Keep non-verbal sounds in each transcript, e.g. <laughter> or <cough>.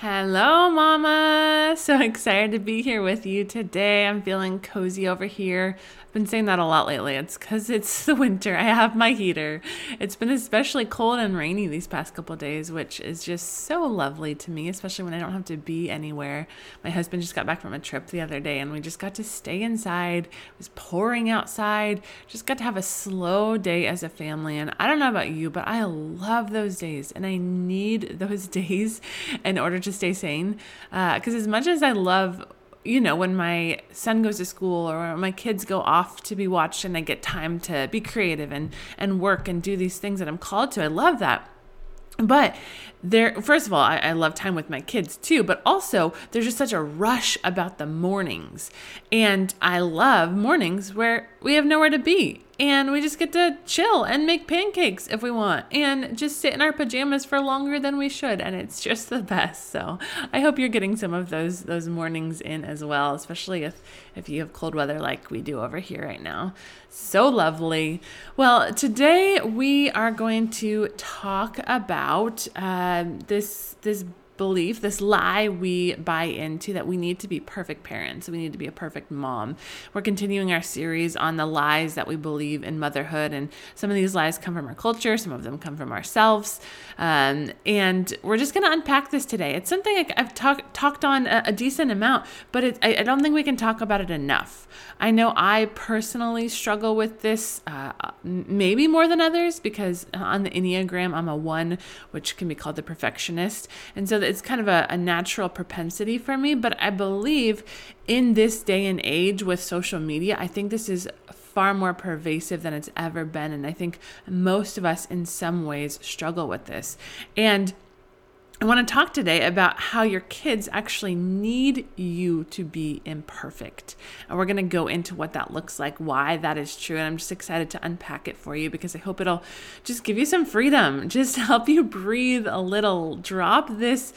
Hello, Mama. <laughs> So excited to be here with you today. I'm feeling cozy over here I've been saying that a lot lately. It's because it's <laughs> the winter. I have my heater. It's been especially cold and rainy these past couple days, which is just so lovely to me, especially when I don't have to be anywhere. My husband just got back from a trip the other day and we just got to stay inside. It was pouring outside. Just got to have a slow day as a family. And I don't know about you, but I love those days and I need those <laughs> days in order to stay sane. Because uh, as much as I love you know, when my son goes to school or my kids go off to be watched and I get time to be creative and, and work and do these things that I'm called to, I love that. But there, first of all, I, I, love time with my kids too, but also there's just such a rush about the mornings. And I love mornings where we have nowhere to be. And we just get to chill and make pancakes if we want and just sit in our pajamas for longer than we should. And it's just the best. So i hope you're getting some of those those mornings in as well especially if if you have cold weather like we do over here right now. So lovely. Well today we are going to talk about uh, this this belief, this lie we buy into that we need to be perfect parents, we need to be a perfect mom. We're continuing our series on the lies that we believe in motherhood, and some of these lies come from our culture, some of them come from ourselves. Um, and we're just going to unpack this today. It's something I've talk, talked on a, a, decent amount, but it, I, I, don't think we can talk about it enough. I know I personally struggle with this uh, maybe more than others because on the Enneagram, I'm a one, which can be called the perfectionist. And so it's kind of a, a natural propensity for me. But I believe in this day and age with social media, I think this is far more pervasive than it's ever been. And I think most of us, in some ways, struggle with this. And I want to talk today about how your kids actually need you to be imperfect. And we're going to go into what that looks like, why that is true. And I'm just excited to unpack it for you because I hope it'll just give you some freedom, <laughs> just help you breathe a little, drop this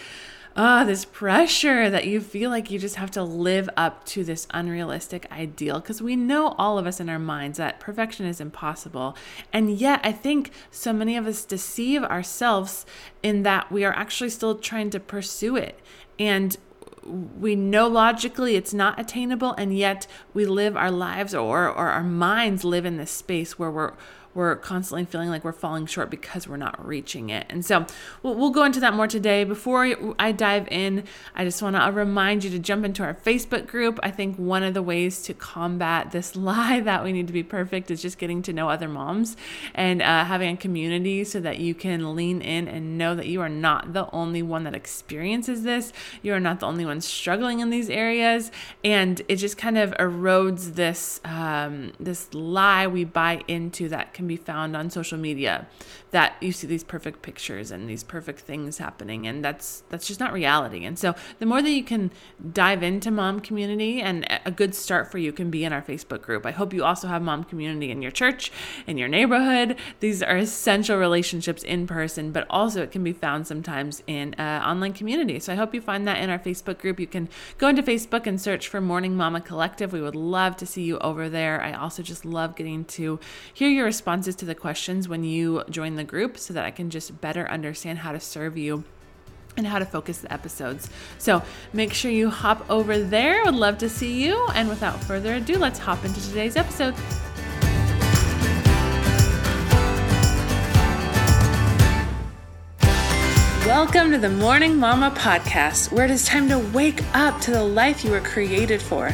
oh, this pressure that you feel like you just have to live up to this unrealistic ideal. Because we know all of us in our minds that perfection is impossible. And yet, I think so many of us deceive ourselves in that we are actually still trying to pursue it. And we know logically it's not attainable and yet we live our lives or, or our minds live in this space where we're we're constantly feeling like we're falling short because we're not reaching it. And so we'll, we'll go into that more today. Before I dive in, I just want to remind you to jump into our Facebook group. I think one of the ways to combat this <laughs> lie that we need to be perfect is just getting to know other moms and uh, having a community so that you can lean in and know that you are not the only one that experiences this. You are not the only one struggling in these areas, and it just kind of erodes this um, this lie we buy into that can be found on social media that you see these perfect pictures and these perfect things happening and that's that's just not reality. And so the more that you can dive into mom community and a good start for you can be in our facebook group. I hope you also have mom community in your church in your neighborhood. These are essential relationships in person but also it can be found sometimes in online community. So i hope you find that in our facebook group. You can go into facebook and search for morning mama collective. We would love to see you over there. I also just love getting to hear your responses to the questions when you join the group so that I can just better understand how to serve you and how to focus the episodes. So make sure you hop over there. I would love to see you. And without further ado, let's hop into today's episode. Welcome to the Morning Mama podcast, where it is time to wake up to the life you were created for.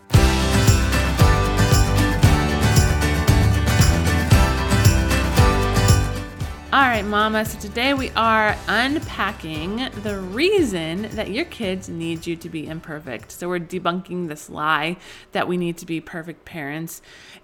All right, Mama. So today we are unpacking the reason that your kids need you to be imperfect. So we're debunking this lie that we need to be perfect parents.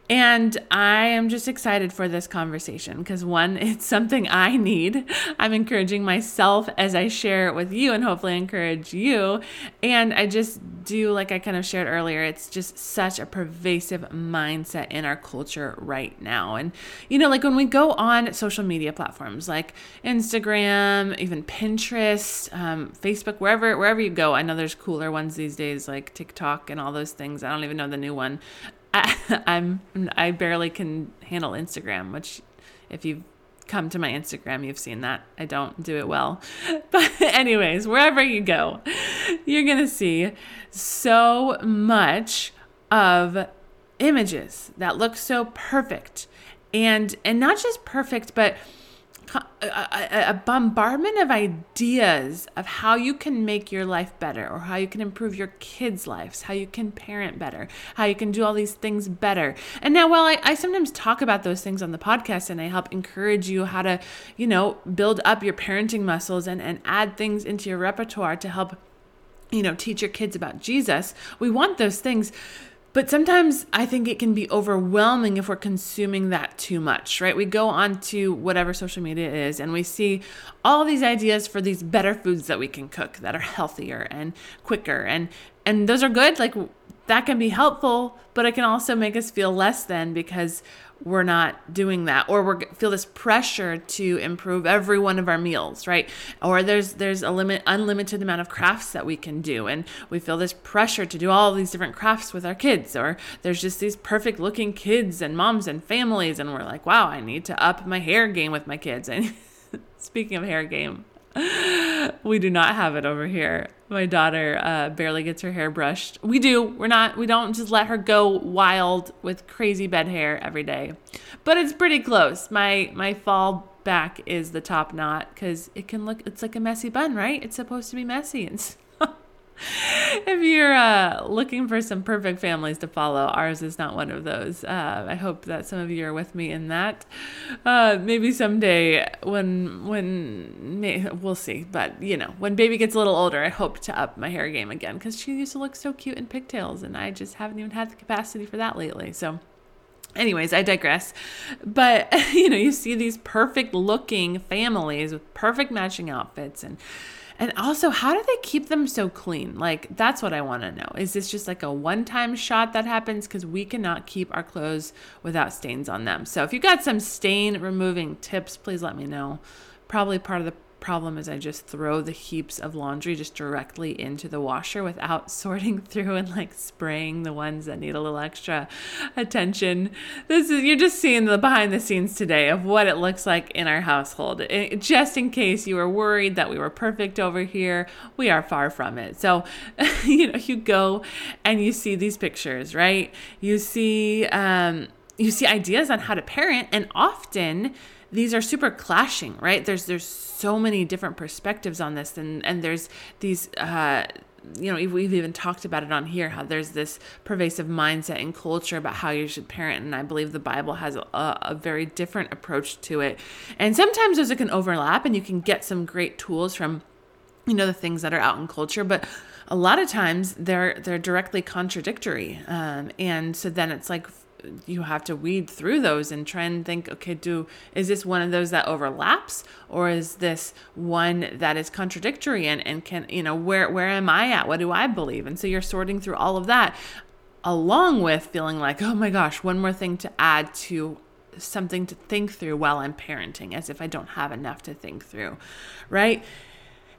And I am just excited for this conversation because one, <laughs> it's something I need. I'm encouraging myself as I share it with you and hopefully encourage you. And I just do, like I kind of shared earlier, it's just such a pervasive mindset in our culture right now. And, you know, like when we go on social media platforms like Instagram, even Pinterest, um, Facebook, wherever, wherever you go, I know there's cooler ones these days like TikTok and all those things. I don't even know the new one. I, <laughs> I'm I barely can handle Instagram, which if you've come to my Instagram, you've seen that. I don't do it well. <laughs> But anyways, wherever you go, you're going to see so much of images that look so perfect. And and not just perfect, but a, a, bombardment of ideas of how you can make your life better or how you can improve your kids' lives, how you can parent better, how you can do all these things better. And now, while I, I sometimes talk about those things on the podcast and I help encourage you how to, you know, build up your parenting muscles and, and add things into your repertoire to help, you know, teach your kids about Jesus, we want those things. But sometimes I think it can be overwhelming if we're consuming that too much, right? We go on to whatever social media is and we see all these ideas for these better foods that we can cook that are healthier and quicker and and those are good like that can be helpful, but it can also make us feel less than because we're not doing that or we feel this pressure to improve every one of our meals right? Or there's there's a limit unlimited amount of crafts that we can do and we feel this pressure to do all these different crafts with our kids or there's just these perfect looking kids and moms and families and we're like wow i need to up my hair game with my kids. <laughs> And speaking of hair game <laughs> we do not have it over here. My daughter uh, barely gets her hair brushed. We do. We're not. We don't just let her go wild with crazy bed hair every day, but it's pretty close. My my fall back is the top knot because it can look. It's like a messy bun, right? It's supposed to be messy and <laughs> if you're uh, looking for some perfect families to follow, ours is not one of those. Uh, I hope that some of you are with me in that. Uh, maybe someday when when may, we'll see, but you know when baby gets a little older, I hope to up my hair game again because she used to look so cute in pigtails, and I just haven't even had the capacity for that lately. So. Anyways, I digress. But <laughs> you know, you see these perfect looking families with perfect matching outfits and and also, how do they keep them so clean? Like, that's what I want to know. Is this just like a one time shot that happens? Because we cannot keep our clothes without stains on them. So, if you got some stain removing tips, please let me know. Probably part of the problem is I just throw the heaps of laundry just directly into the washer without <laughs> sorting through and like spraying the ones that need a little extra attention. This is you're just seeing the behind the scenes today of what it looks like in our household. It, just in case you were worried that we were perfect over here, we are far from it. So, <laughs> you know, you go and you see these pictures, right? You see um you see ideas on how to parent and often these are super clashing, right? There's there's so many different perspectives on this, and and there's these. Uh, you know, we've even talked about it on here how there's this pervasive mindset and culture about how you should parent. And I believe the Bible has a, a, very different approach to it. And sometimes those can overlap and you can get some great tools from, you know, the things that are out in culture. But a lot of times they're they're directly contradictory. Um, and so then it's like you have to weed through those and try and think okay do is this one of those that overlaps or is this one that is contradictory and and can you know where where am i at? What do i believe? And so you're sorting through all of that along with feeling like oh my gosh one more thing to add to something to think through while i'm parenting as if i don't have enough to think through right?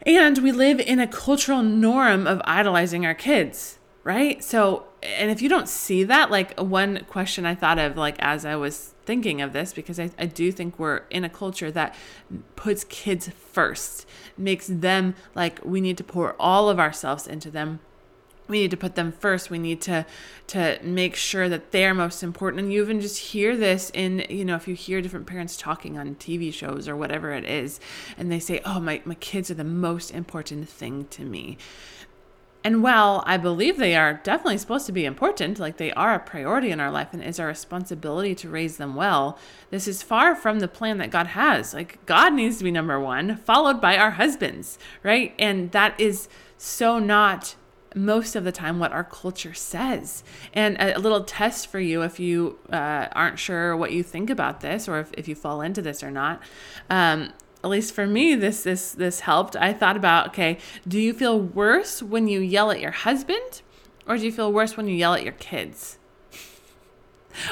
And we live in a cultural norm of idolizing our kids right? So, and if you don't see that, like one question I thought of, like as I was thinking of this, because I, I do think we're in a culture that puts kids first, makes them like we need to pour all of ourselves into them. We need to put them first. We need to to make sure that they're most important. And you even just hear this in, you know, if you hear different parents talking on TV shows or whatever it is, and they say, Oh, my, my kids are the most important thing to me and while I believe they are definitely supposed to be important, like they are a priority in our life and is our responsibility to raise them well, this is far from the plan that God has. Like God needs to be number one, followed by our husbands, right? And that is so not most of the time what our culture says. And a, little test for you if you uh, aren't sure what you think about this or if, if you fall into this or not. Um, at least for me this this this helped. I thought about okay do you feel worse when you yell at your husband or do you feel worse when you yell at your kids? <laughs>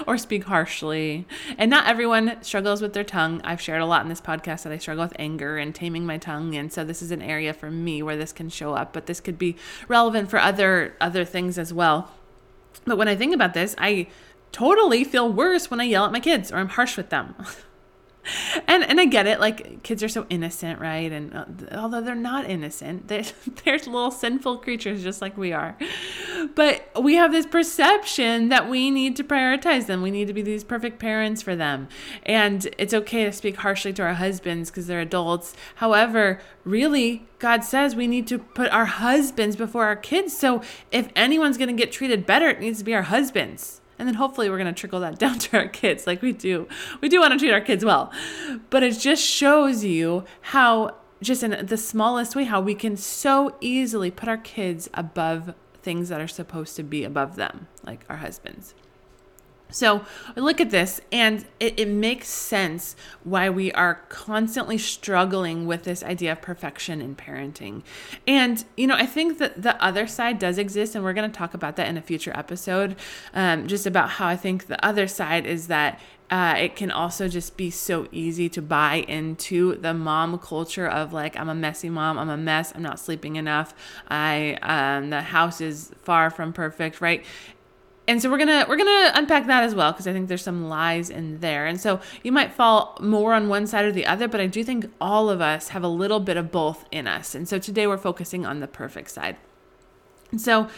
Or speak harshly. And not everyone struggles with their tongue. I've shared a lot in this podcast that i struggle with anger and taming my tongue and so this is an area for me where this can show up but this could be relevant for other other things as well. But when i think about this i totally feel worse when i yell at my kids or i'm harsh with them <laughs> <laughs> and and I get it. Like kids are so innocent, right? And uh, although they're not innocent, they're, <laughs> they're little sinful creatures just like we are. But we have this perception that we need to prioritize them. We need to be these perfect parents for them, and it's okay to speak harshly to our husbands because they're adults. However, really, God says we need to put our husbands before our kids. So if anyone's going to get treated better, it needs to be our husbands and then hopefully we're going to trickle that <laughs> down to our kids. Like we do we do want to treat our kids well. But it just shows you how just in the smallest way how we can so easily put our kids above things that are supposed to be above them like our husbands so look at this, and it, it, makes sense why we are constantly struggling with this idea of perfection in parenting. And, you know, I think that the other side does exist, and we're going to talk about that in a future episode, um, just about how I think the other side is that uh, it can also just be so easy to buy into the mom culture of like I'm a messy mom, I'm a mess, I'm not sleeping enough, I um, the house is far from perfect, right? And so we're gonna we're gonna unpack that as well because I think there's some lies in there, and so you might fall more on one side or the other, but I do think all of us have a little bit of both in us, and so today we're focusing on the perfect side. And so,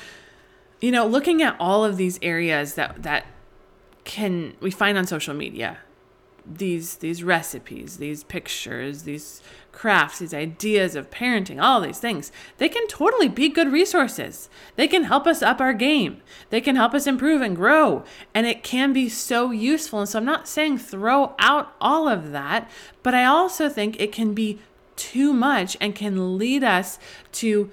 you know, looking at all of these areas that that can we find on social media, these these recipes, these pictures, these crafts, these ideas of parenting, all these things, they can totally be good resources. They can help us up our game. They can help us improve and grow. And it can be so useful. And so I'm not saying throw out all of that, but I also think it can be too much and can lead us to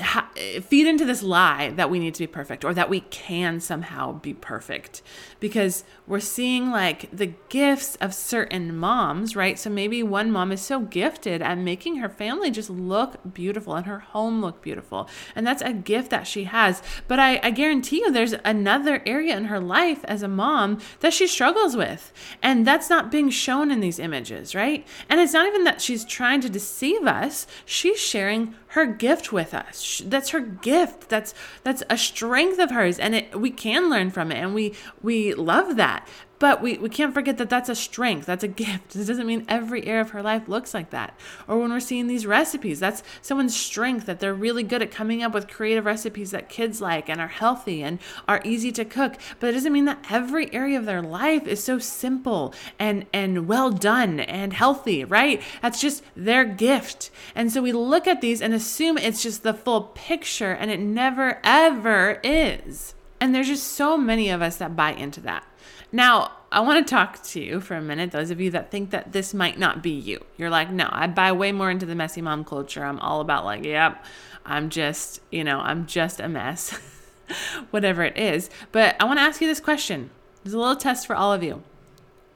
ha- feed into this lie that we need to be perfect or that we can somehow be perfect because we're seeing like the gifts of certain moms, right? So maybe one mom is so gifted at making her family just look beautiful and her home look beautiful. And that's a gift that she has. But I, I guarantee you there's another area in her life as a mom that she struggles with. And that's not being shown in these images, right? And it's not even that she's trying to deceive us, she's sharing her gift with us. That's her gift. That's that's a strength of hers and it, we can learn from it and we we love that. But we, we can't forget that that's a strength, that's a gift. It doesn't mean every area of her life looks like that. Or when we're seeing these recipes, that's someone's strength that they're really good at coming up with creative recipes that kids like and are healthy and are easy to cook. But it doesn't mean that every area of their life is so simple and, and well done and healthy, right? That's just their gift. And so we look at these and assume it's just the full picture, and it never, ever is. And there's just so many of us that buy into that. Now, I want to talk to you for a minute, those of you that think that this might not be you. You're like, no, I buy way more into the messy mom culture. I'm all about, like, yep, I'm just, you know, I'm just a mess, <laughs> whatever it is. But I want to ask you this question. There's a little test for all of you.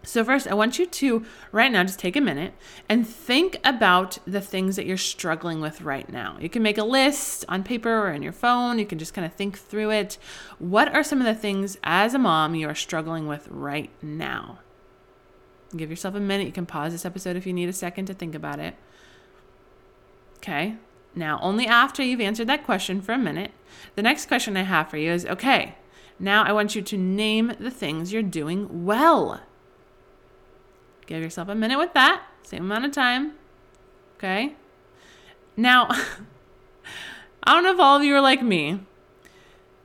So, first, I want you to right now just take a minute and think about the things that you're struggling with right now. You can make a list on paper or in your phone. You can just kind of think through it. What are some of the things as a mom you are struggling with right now? Give yourself a minute. You can pause this episode if you need a second to think about it. Okay. Now, only after you've answered that question for a minute, the next question I have for you is okay, now I want you to name the things you're doing well. Give yourself a minute with that, same amount of time. Okay. Now, <laughs> I don't know if all of you are like me,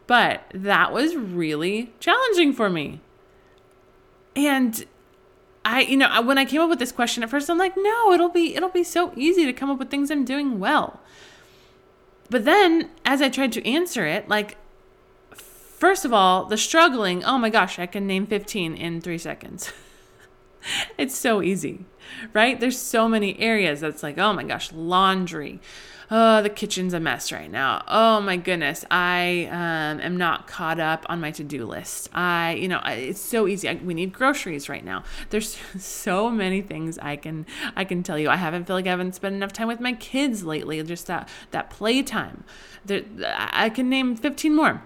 but that was really challenging for me. And I, you know, when I came up with this question at first, I'm like, no, it'll be it'll be so easy to come up with things I'm doing well. But then as I tried to answer it, like first of all, the struggling, oh my gosh, I can name 15 in 3 seconds. <laughs> <laughs> it's so easy, right? There's so many areas that's like, oh my gosh, laundry, oh, the kitchen's a mess right now. Oh my goodness, I um, am not caught up on my to do list. I, you know, it's so easy. I, we need groceries right now. There's <laughs> so many things I can I can tell you. I haven't feel like I haven't spent enough time with my kids lately. Just that that playtime. There, I can name 15 more,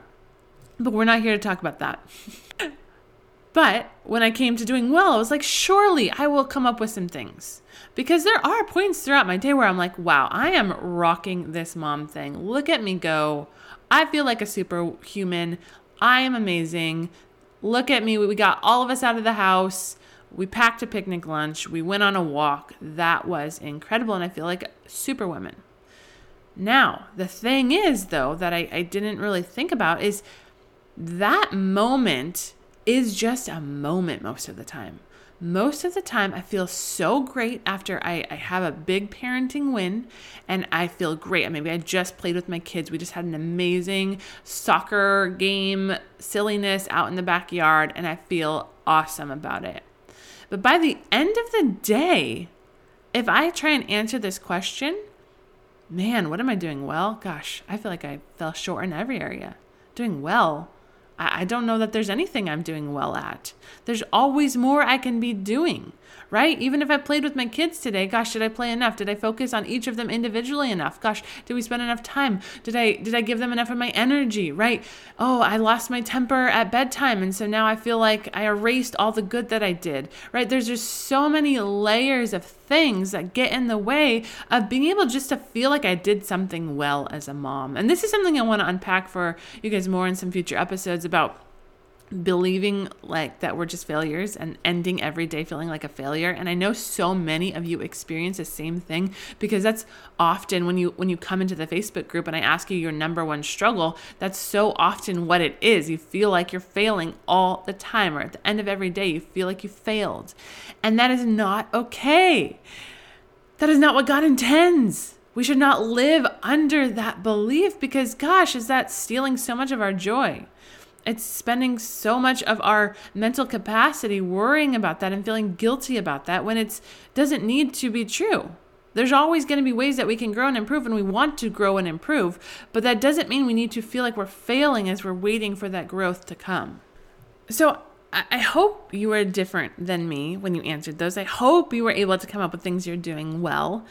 but we're not here to talk about that. <laughs> But when I came to doing well, I was like, surely I will come up with some things. Because there are points throughout my day where I'm like, wow, I am rocking this mom thing. Look at me go. I feel like a superhuman. I am amazing. Look at me. We got all of us out of the house. We packed a picnic lunch. We went on a walk. That was incredible. And I feel like superwoman. Now, the thing is, though, that I, I didn't really think about is that moment is just a moment most of the time. Most of the time, I feel so great after I, I have a big parenting win and I feel great. Maybe I just played with my kids. We just had an amazing soccer game, silliness out in the backyard, and I feel awesome about it. But by the end of the day, if I try and answer this question, man, what am I doing well? Gosh, I feel like I fell short in every area. Doing well. I don't know that there's anything I'm doing well at. There's always more I can be doing, right? Even if I played with my kids today, gosh, did I play enough? Did I focus on each of them individually enough? Gosh, did we spend enough time? Did I did I give them enough of my energy, right? Oh, I lost my temper at bedtime and so now I feel like I erased all the good that I did, right? There's just so many layers of things that get in the way of being able just to feel like I did something well as a mom. And this is something I want to unpack for you guys more in some future episodes about believing like that we're just failures and ending every day feeling like a failure. And i know so many of you experience the same thing because that's often when you when you come into the facebook group and i ask you your number one struggle that's so often what it is. You feel like you're failing all the time or at the end of every day you feel like you failed. And that is not okay. That is not what god intends. We should not live under that belief because gosh is that stealing so much of our joy it's spending so much of our mental capacity worrying about that and feeling guilty about that when it doesn't need to be true. There's always going to be ways that we can grow and improve, and we want to grow and improve, but that doesn't mean we need to feel like we're failing as we're waiting for that growth to come. So, I hope you were different than me when you answered those. I hope you were able to come up with things you're doing well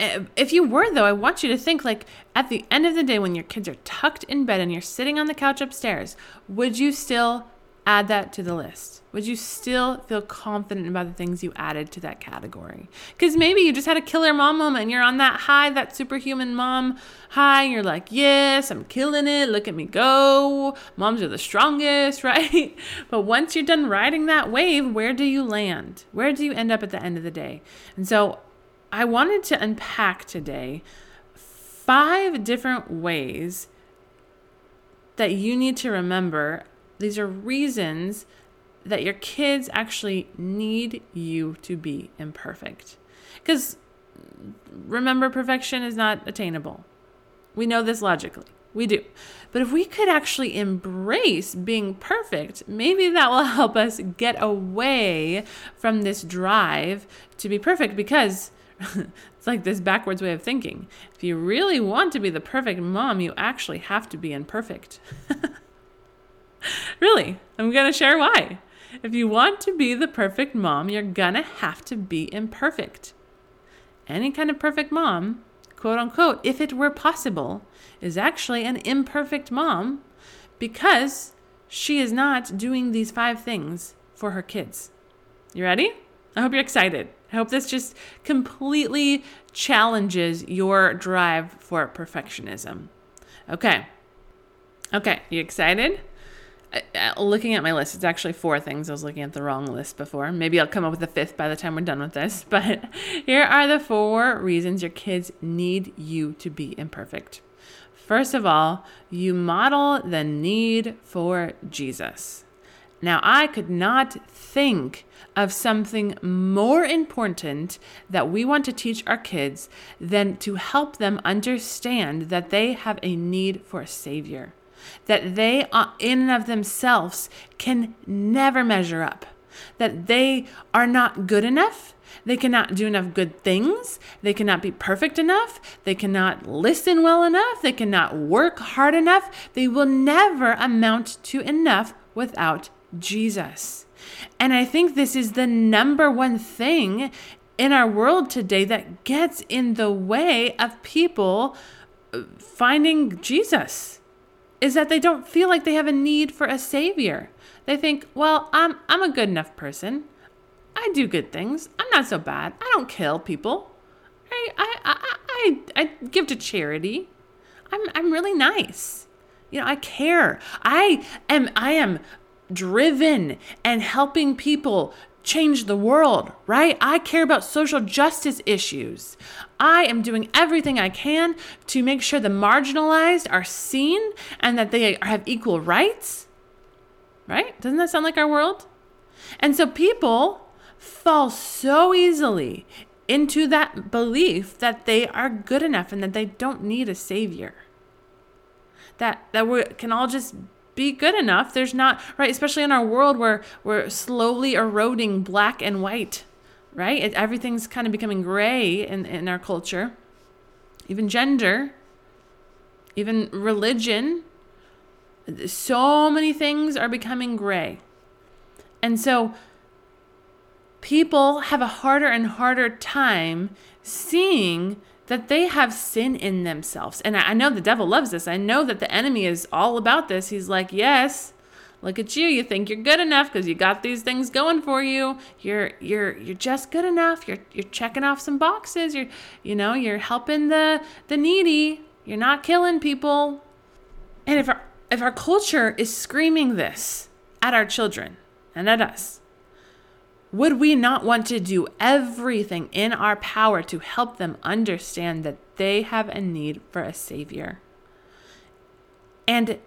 Eh, if you were though i want you to think like at the end of the day when your kids are tucked in bed and you're sitting on the couch upstairs would you still add that to the list? Would you still feel confident about the things you added to that category? Because maybe you just had a killer mom moment and you're on that high that superhuman mom high you're like yes i'm killing it. Look at me go. Moms are the strongest <laughs> right? But once you're done riding that wave where do you land? Where do you end up at the end of the day? And so I wanted to unpack today five different ways that you need to remember. These are reasons that your kids actually need you to be imperfect. Because remember, perfection is not attainable. We know this logically. We do. But if we could actually embrace being perfect, maybe that will help us get away from this drive to be perfect because <laughs> it's like this backwards way of thinking. If you really want to be the perfect mom, you actually have to be imperfect. <laughs> really, I'm going to share why. If you want to be the perfect mom, you're going to have to be imperfect. Any kind of perfect mom, quote unquote, if it were possible, is actually an imperfect mom because she is not doing these five things for her kids. You ready? I hope you're excited. I hope this just completely challenges your drive for perfectionism. Okay. Okay, you excited? Looking at my list, it's actually four things. I was looking at the wrong list before. Maybe I'll come up with a fifth by the time we're done with this. <laughs> But here are the four reasons your kids need you to be imperfect. First of all, you model the need for Jesus. Now, I could not think of something more important that we want to teach our kids than to help them understand that they have a need for a Savior, that they, uh, in and of themselves, can never measure up, that they are not good enough They cannot do enough good things. They cannot be perfect enough. They cannot listen well enough. They cannot work hard enough. They will never amount to enough without Jesus. And I think this is the number one thing in our world today that gets in the way of people uh, finding Jesus is that they don't feel like they have a need for a savior. They think, well, I'm I'm a good enough person. I do good things. I'm not so bad. I don't kill people. I I I I, I give to charity. I'm I'm really nice. You know, I care. I am I am driven and helping people change the world, right? I care about social justice issues. I am doing everything I can to make sure the marginalized are seen and that they have equal rights. Right? Doesn't that sound like our world? And so people fall so easily into that belief that they are good enough and that they don't need a savior. That that we can all just be good enough. There's not right, especially in our world where we're slowly eroding black and white, right? It, everything's kind of becoming gray in, in our culture. Even gender, even religion, so many things are becoming gray. And so people have a harder and harder time seeing that they have sin in themselves. And I know the devil loves this. I know that the enemy is all about this. He's like, yes, look at you. You think you're good enough because you got these things going for you. You're you're you're just good enough. You're you're checking off some boxes. You're you know you're helping the the needy. You're not killing people. And if our if our culture is screaming this at our children and at us, would we not want to do everything in our power to help them understand that they have a need for a Savior? And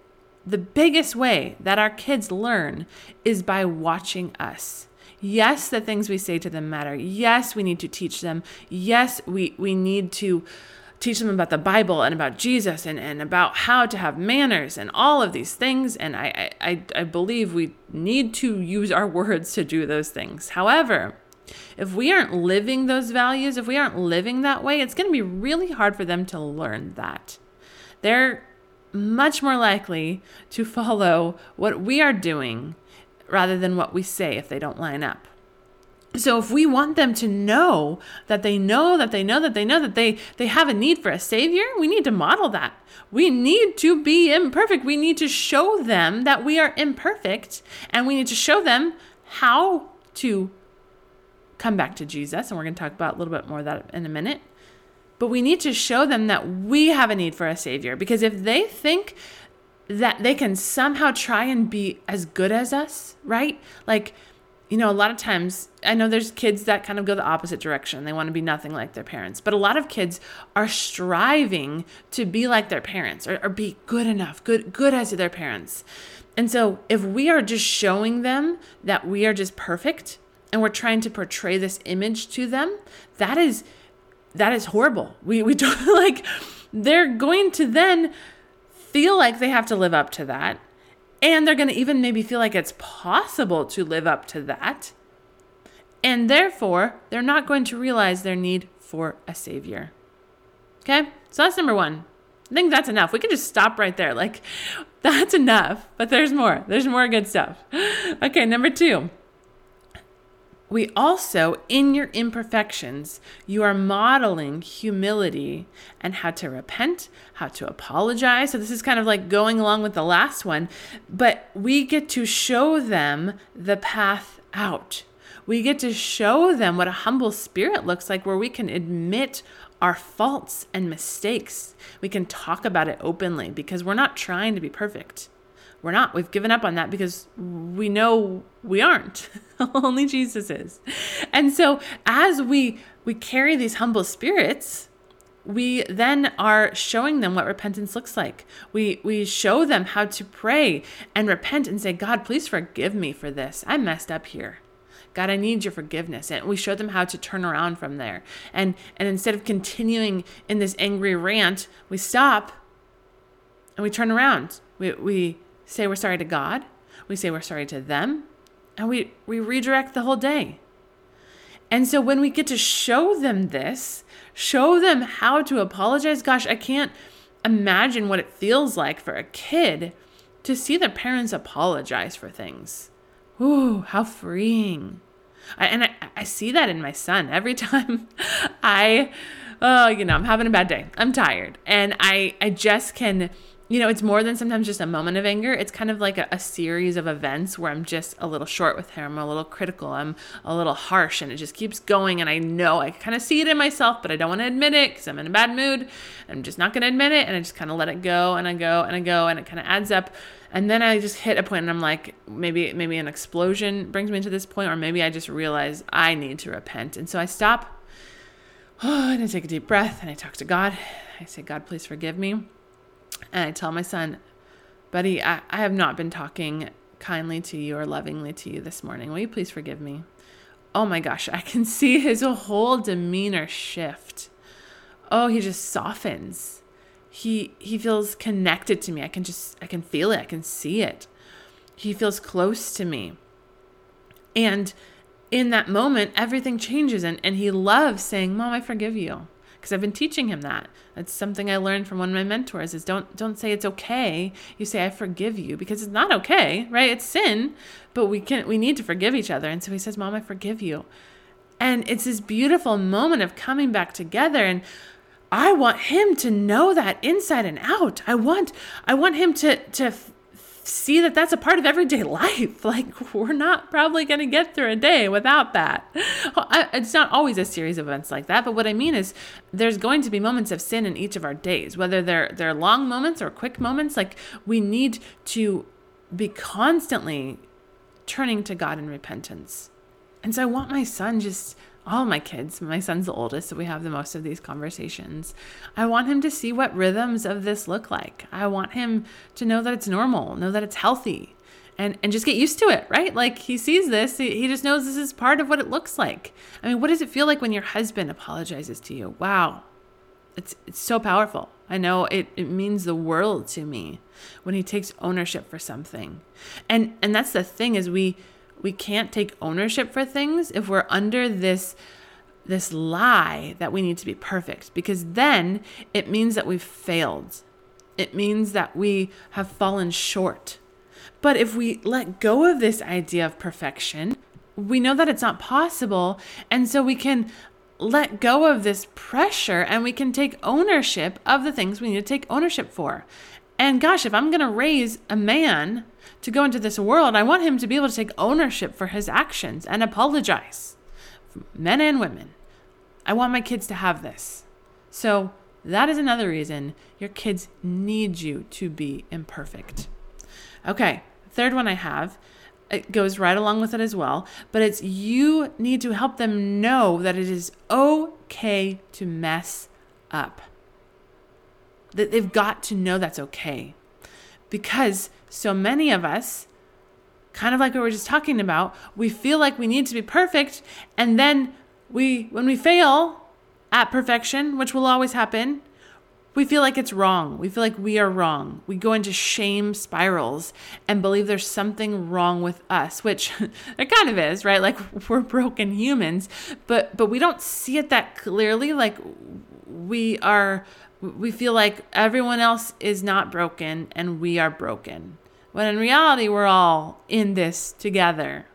the biggest way that our kids learn is by watching us. Yes, the things we say to them matter. Yes, we need to teach them. Yes, we, we need to teach them about the Bible and about Jesus and, and about how to have manners and all of these things. And I, I, I believe we need to use our <laughs> words to do those things. However, if we aren't living those values, if we aren't living that way, it's going to be really hard for them to learn that. They're much more likely to follow what we are doing rather than what we say if they don't line up. So if we want them to know that they know that they know that they know that they they have a need for a savior, we need to model that. We need to be imperfect. We need to show them that we are imperfect and we need to show them how to come back to Jesus and we're going to talk about a little bit more of that in a minute. But we need to show them that we have a need for a savior because if they think that they can somehow try and be as good as us, right? Like you know, a lot of times, I know there's kids that kind of go the opposite direction. They want to be nothing like their parents. But a lot of kids are striving to be like their parents or, or be good enough, good, good as their parents. And so if we are just showing them that we are just perfect and we're trying to portray this image to them, that is that is horrible. We we <laughs> don't like they're going to then feel like they have to live up to that and they're going to even maybe feel like it's possible to live up to that. And therefore, they're not going to realize their need for a savior. Okay? So that's number one. I think that's enough. We can just stop right there. Like, <laughs> that's enough. But there's more. There's more good stuff. <laughs> Okay, number two we also, in your imperfections, you are modeling humility and how to repent, how to apologize. So, this is kind of like going along with the last one, but we get to show them the path out. We get to show them what a humble spirit looks like, where we can admit our faults and mistakes. We can talk about it openly because we're not trying to be perfect. We're not. We've given up on that because we know we aren't. <laughs> Only Jesus is. And so as we we carry these humble spirits, we then are showing them what repentance looks like. We we show them how to pray and repent and say, "God, please forgive me for this. I messed up here." God, I need your forgiveness. And we show them how to turn around from there. And and instead of continuing in this angry rant, we stop and we turn around. We we say we're sorry to God, we say we're sorry to them, and we, we redirect the whole day. And so when we get to show them this, show them how to apologize, gosh, I can't imagine what it feels like for a kid to see their parents apologize for things. Ooh, how freeing. I, and I, I see that in my son every <laughs> time I, oh, you know, I'm having a bad day. I'm tired. And I, I just can you know, it's more than sometimes just a moment of anger. It's kind of like a, a, series of events where I'm just a little short with him, I'm a little critical, I'm a little harsh, and it just keeps going. And I know I kind of see it in myself, but I don't want to admit it because I'm in a bad mood. I'm just not going to admit it. And I just kind of let it go and I go and I go, and it kind of adds up. And then I just hit a point and I'm like, maybe, maybe an explosion brings me to this point, or maybe I just realize I need to repent. And so I stop oh, <sighs> and I take a deep breath and I talk to God. I say, God, please forgive me. And I tell my son, Buddy, I, I have not been talking kindly to you or lovingly to you this morning. Will you please forgive me? Oh my gosh, I can <laughs> see his whole demeanor shift. Oh, he just softens. He he feels connected to me. I can just I can feel it. I can see it. He feels close to me. And in that moment, everything changes and, and he loves saying, Mom, I forgive you because I've been teaching him that. That's something I learned from one of my mentors is don't don't say it's okay. You say I forgive you because it's not okay, right? It's sin, but we can we need to forgive each other. And so he says, "Mom, I forgive you." And it's this beautiful moment of coming back together and I want him to know that inside and out. I want I want him to to see that that's a part of everyday <laughs> life. Like, we're not probably going to get through a day without that. It's not always a series of events like that, but what I mean is there's going to be moments of sin in each of our days, whether they're they're long moments or quick moments. Like, we need to be constantly turning to God in repentance. And so I want my son just all my kids. My son's the oldest, so we have the most of these conversations. I want him to see what rhythms of this look like. I want him to know that it's normal, know that it's healthy, and and just get used to it, right? Like he sees this, he, he just knows this is part of what it looks like. I mean, what does it feel like when your husband apologizes to you? Wow. It's it's so powerful. I know it, it means the world to me when he takes ownership for something. And and that's the thing is we we can't take ownership for things if we're under this this lie that we need to be perfect because then it means that we've failed. It means that we have fallen short. But if we let go of this idea of perfection, we know that it's not possible. And so we can let go of this pressure and we can take ownership of the things we need to take ownership for. And gosh, if I'm going to raise a man to go into this world, I want him to be able to take ownership for his actions and apologize. Men and women. I want my kids to have this. So that is another reason your kids need you to be imperfect. Okay, third one I have. It goes right along with it as well, but it's you need to help them know that it is okay to mess up that they've got to know that's okay. Because so many of us, kind of like what we were just talking about, we feel like we need to be perfect. And then we, when we fail at perfection, which will always happen, we feel like it's wrong. We feel like we are wrong. We go into shame spirals and believe there's something wrong with us, which <laughs> there kind of is, right? Like <laughs> we're broken humans, but but we don't see it that clearly like we are we feel like everyone else is not broken and we are broken. When in reality, we're all in this together.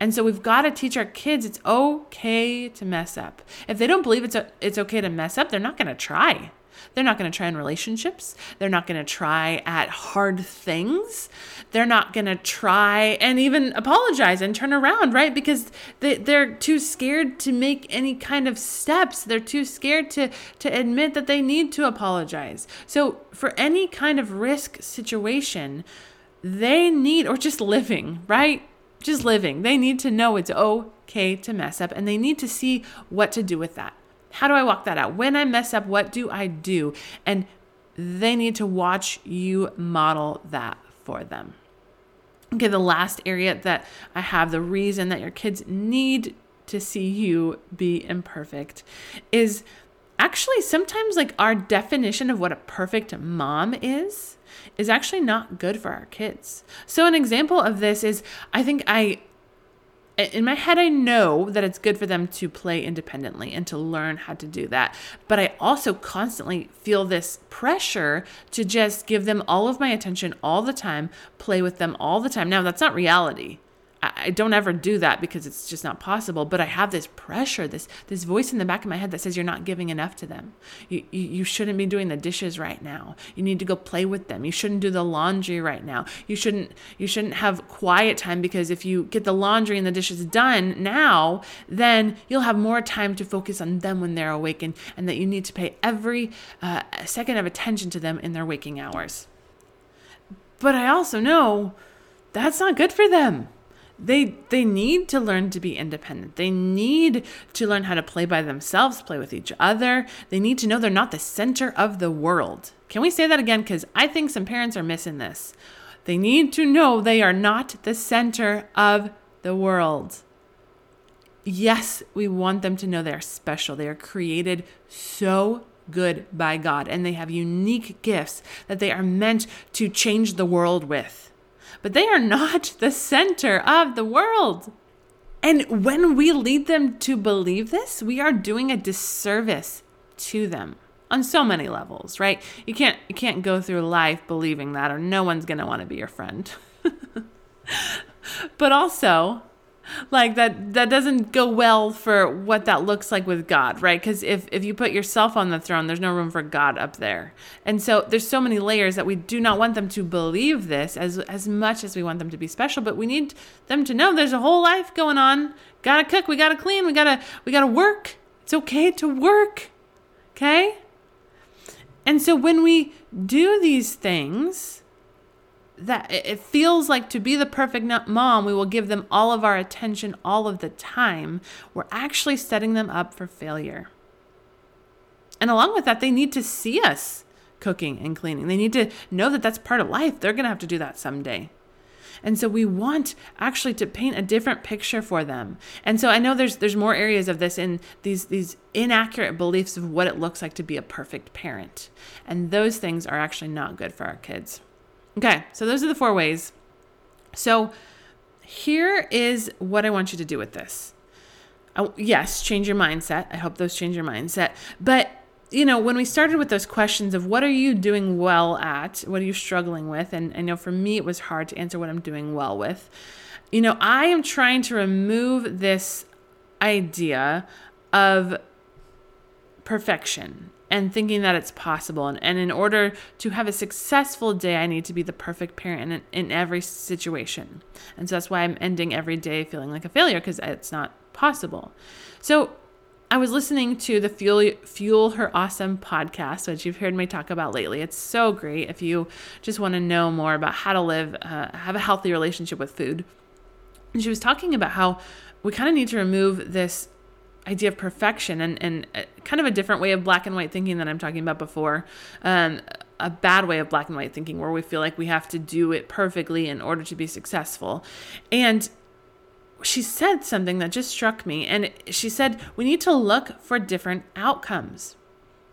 And so we've got to teach our kids it's okay to mess up. If they don't believe it's, it's okay to mess up, they're not going to try. They're not going to try in relationships. They're not going to try at hard things. They're not going to try and even apologize and turn around, right? Because they, they're too scared to make any kind of steps. They're too scared to, to admit that they need to apologize. So, for any kind of risk situation, they need, or just living, right? Just living. They need to know it's okay to mess up and they need to see what to do with that. How do I walk that out? When I mess up, what do I do? And they need to watch you model that for them. Okay, the last area that I have, the reason that your kids need to see you be imperfect is actually sometimes like our definition of what a perfect mom is is actually not good for our kids. So an example of this is I think I in my head, I know that it's good for them to play independently and to learn how to do that. But I also constantly feel this pressure to just give them all of my attention all the time, play with them all the time. Now, that's not reality. I don't ever do that because it's just not possible. But I have this pressure, this this voice in the back of my head that says you're not giving enough to them. You, you, you shouldn't be doing the dishes right now. You need to go play with them. You shouldn't do the laundry right now. You shouldn't you shouldn't have quiet time because if you get the laundry and the dishes done now, then you'll have more time to focus on them when they're awake, and, and that you need to pay every uh, second of attention to them in their waking hours. But I also know that's not good for them they they need to learn to be independent. They need to learn how to play by themselves play with each other. They need to know they're not the center of the world. Can we say that again? Because i think some parents are missing this. They need to know they are not the center of the world. Yes we want them to know they're special. They are created so good by god and they have unique gifts that they are meant to change the world with but they are not the center of the world. And when we lead them to believe this, we are doing a disservice to them on so many levels, right? You can't you can't go through life believing that or no one's going to want to be your friend. <laughs> but also, like that that doesn't go well for what that looks like with God, right? Cuz if if you put yourself on the throne, there's no room for God up there. And so there's so many layers that we do not want them to believe this as as much as we want them to be special, but we need them to know there's a whole life going on. Got to cook, we got to clean, we got to we got to work. It's okay to work. Okay? And so when we do these things, that it feels like to be the perfect mom, we will give them all of our attention all of the time. We're actually setting them up for failure. And along with that, they need to see us cooking and cleaning. They need to know that that's part of life. They're going to have to do that someday. And so we want actually to paint a different picture for them. And so I know there's there's more areas of this in these these inaccurate beliefs of what it looks like to be a perfect parent. And those things are actually not good for our kids. Okay, so those are the four ways. So here is what I want you to do with this. Oh, yes, change your mindset. I hope those change your mindset. But you know, when we started with those questions of what are you doing well at, what are you struggling with, and I know for me it was hard to answer what I'm doing well with. You know, I am trying to remove this idea of perfection and thinking that it's possible. And, and in order to have a successful day, I need to be the perfect parent in, in every situation. And so that's why I'm ending every day feeling like a failure because it's not possible. So I was listening to the Fuel Fuel Her Awesome podcast, which you've heard me talk about lately. It's so great if you just want to know more about how to live, uh, have a healthy relationship with food. And she was talking about how we kind of need to remove this idea of perfection and, and uh, kind of a different way of black and white thinking that I'm talking about before. Um, a bad way of black and white thinking where we feel like we have to do it perfectly in order to be successful. And she said something that just struck me. And she said, we need to look for different outcomes.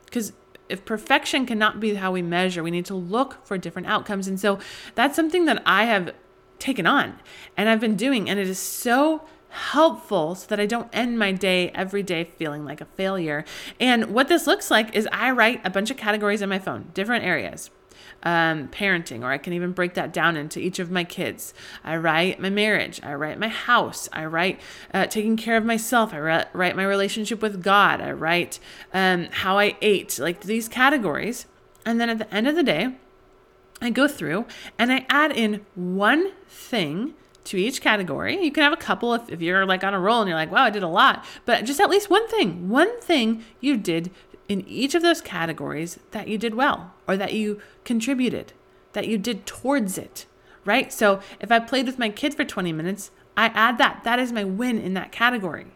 Because if perfection cannot be how we measure, we need to look for different outcomes. And so that's something that I have taken on and I've been doing. And it is so helpful so that I don't end my day every day feeling like a failure. And what this looks like is I write a bunch of categories in my phone, different areas. Um, parenting, or I can even break that down into each of my kids. I write my marriage, I write my house, I write uh, taking care of myself, I write, write my relationship with God, I write um, how I ate, like these categories. And then at the end of the day, I go through and I add in one thing to each category. You can have a couple if, if you're like on a roll and you're like, wow, I did a lot. But just at least one thing, one thing you did in each of those categories that you did well or that you contributed, that you did towards it, right? So if I played with my kid for 20 minutes, I add that. That is my win in that category.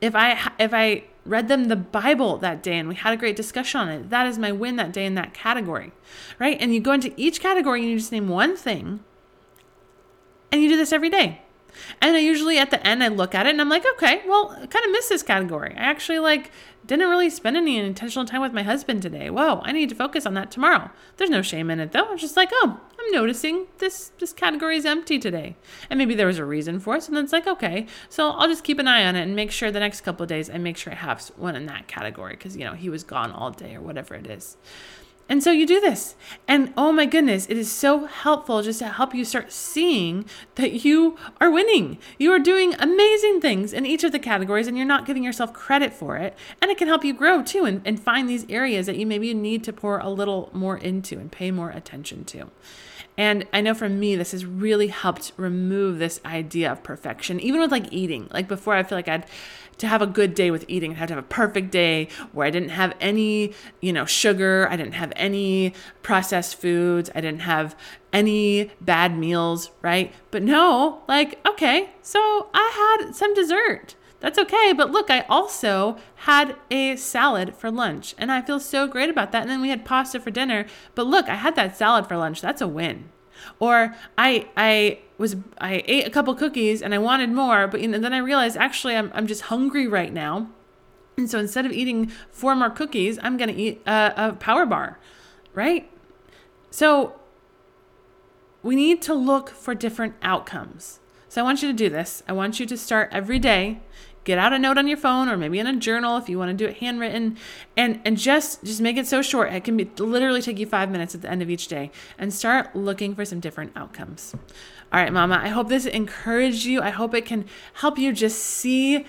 If I if I read them the Bible that day and we had a great discussion on it, that is my win that day in that category, right? And you go into each category and you just name one thing and you do this every day. And I usually at the end I look at it and I'm like, okay, well, I kind of miss this category. I actually like didn't really spend any intentional time with my husband today. Whoa, I need to focus on that tomorrow. There's no shame in it though. I'm just like, oh, I'm noticing this this category is empty today. And maybe there was a reason for it. So then it's like, okay, so I'll just keep an eye on it and make sure the next couple of days I make sure I have one in that category because you know he was gone all day or whatever it is. And so you do this. And oh my goodness, it is so helpful just to help you start seeing that you are winning. You are doing amazing things in each of the categories and you're not giving yourself credit for it. And it can help you grow too and, and find these areas that you maybe need to pour a little more into and pay more attention to. And I know for me, this has really helped remove this idea of perfection, even with like eating. Like before, I feel like I'd to have a good day with eating, I'd have to have a perfect day where I didn't have any, you know, sugar, I didn't have any processed foods, I didn't have any bad meals, right? But no, like, okay, so I had some dessert. That's okay. But look, I also had a salad for lunch and I feel so great about that. And then we had pasta for dinner. But look, I had that salad for lunch. That's a win. Or I I was I ate a couple cookies and I wanted more, but you know, then I realized actually I'm I'm just hungry right now. And so instead of eating four more cookies, I'm going to eat a, a power bar, right? So we need to look for different outcomes. So I want you to do this. I want you to start every day get out a note on your phone or maybe in a journal if you want to do it handwritten. And and just just make it so short it can be literally take you five minutes at the end of each day and start looking for some different outcomes. All right mama i hope this encouraged you. I hope it can help you just see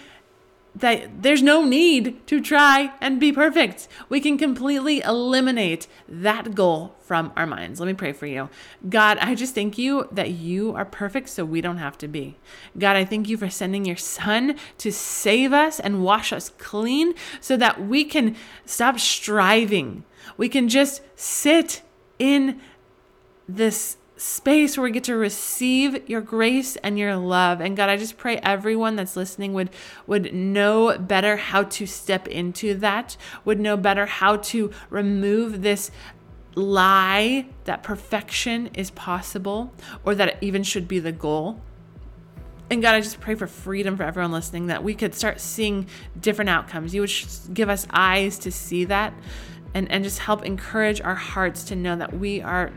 that there's no need to try and be perfect. We can completely eliminate that goal from our minds. Let me pray for you. God, I just thank you that you are perfect so we don't have to be. God, I thank you for sending your son to save us and wash us clean so that we can stop striving. We can just sit in this space where we get to receive your grace and your love. And God, I just pray everyone that's listening would would know better how to step into that, would know better how to remove this lie that perfection is possible or that it even should be the goal. And God, I just pray for freedom for everyone listening that we could start seeing different outcomes. You would give us eyes to see that and, and just help encourage our hearts to know that we are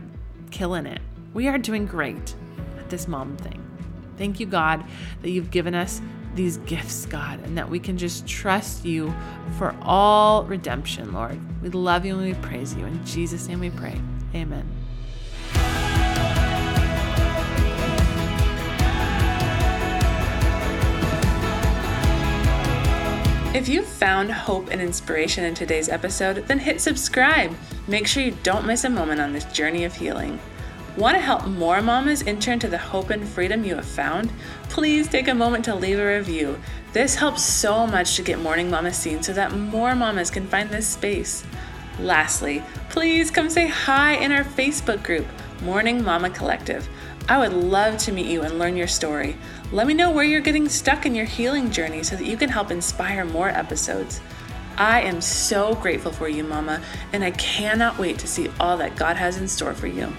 killing it we are doing great at this mom thing. Thank you, God, that you've given us these gifts, God, and that we can just trust you for all redemption, Lord. We love you and we praise you. In Jesus' name we pray. Amen. If you found hope and inspiration in today's episode, then hit subscribe. Make sure you don't miss a moment on this journey of healing. Want to help more mamas enter into the hope and freedom you have found? Please take a moment to leave a review. This helps so much to get Morning Mama seen so that more mamas can find this space. Lastly, please come say hi in our Facebook group, Morning Mama Collective. I would love to meet you and learn your story. Let me know where you're getting stuck in your healing journey so that you can help inspire more episodes. I am so grateful for you, Mama, and I cannot wait to see all that God has in store for you.